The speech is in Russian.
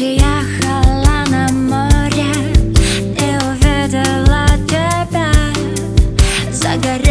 Приехала на море и увидела тебя загорело.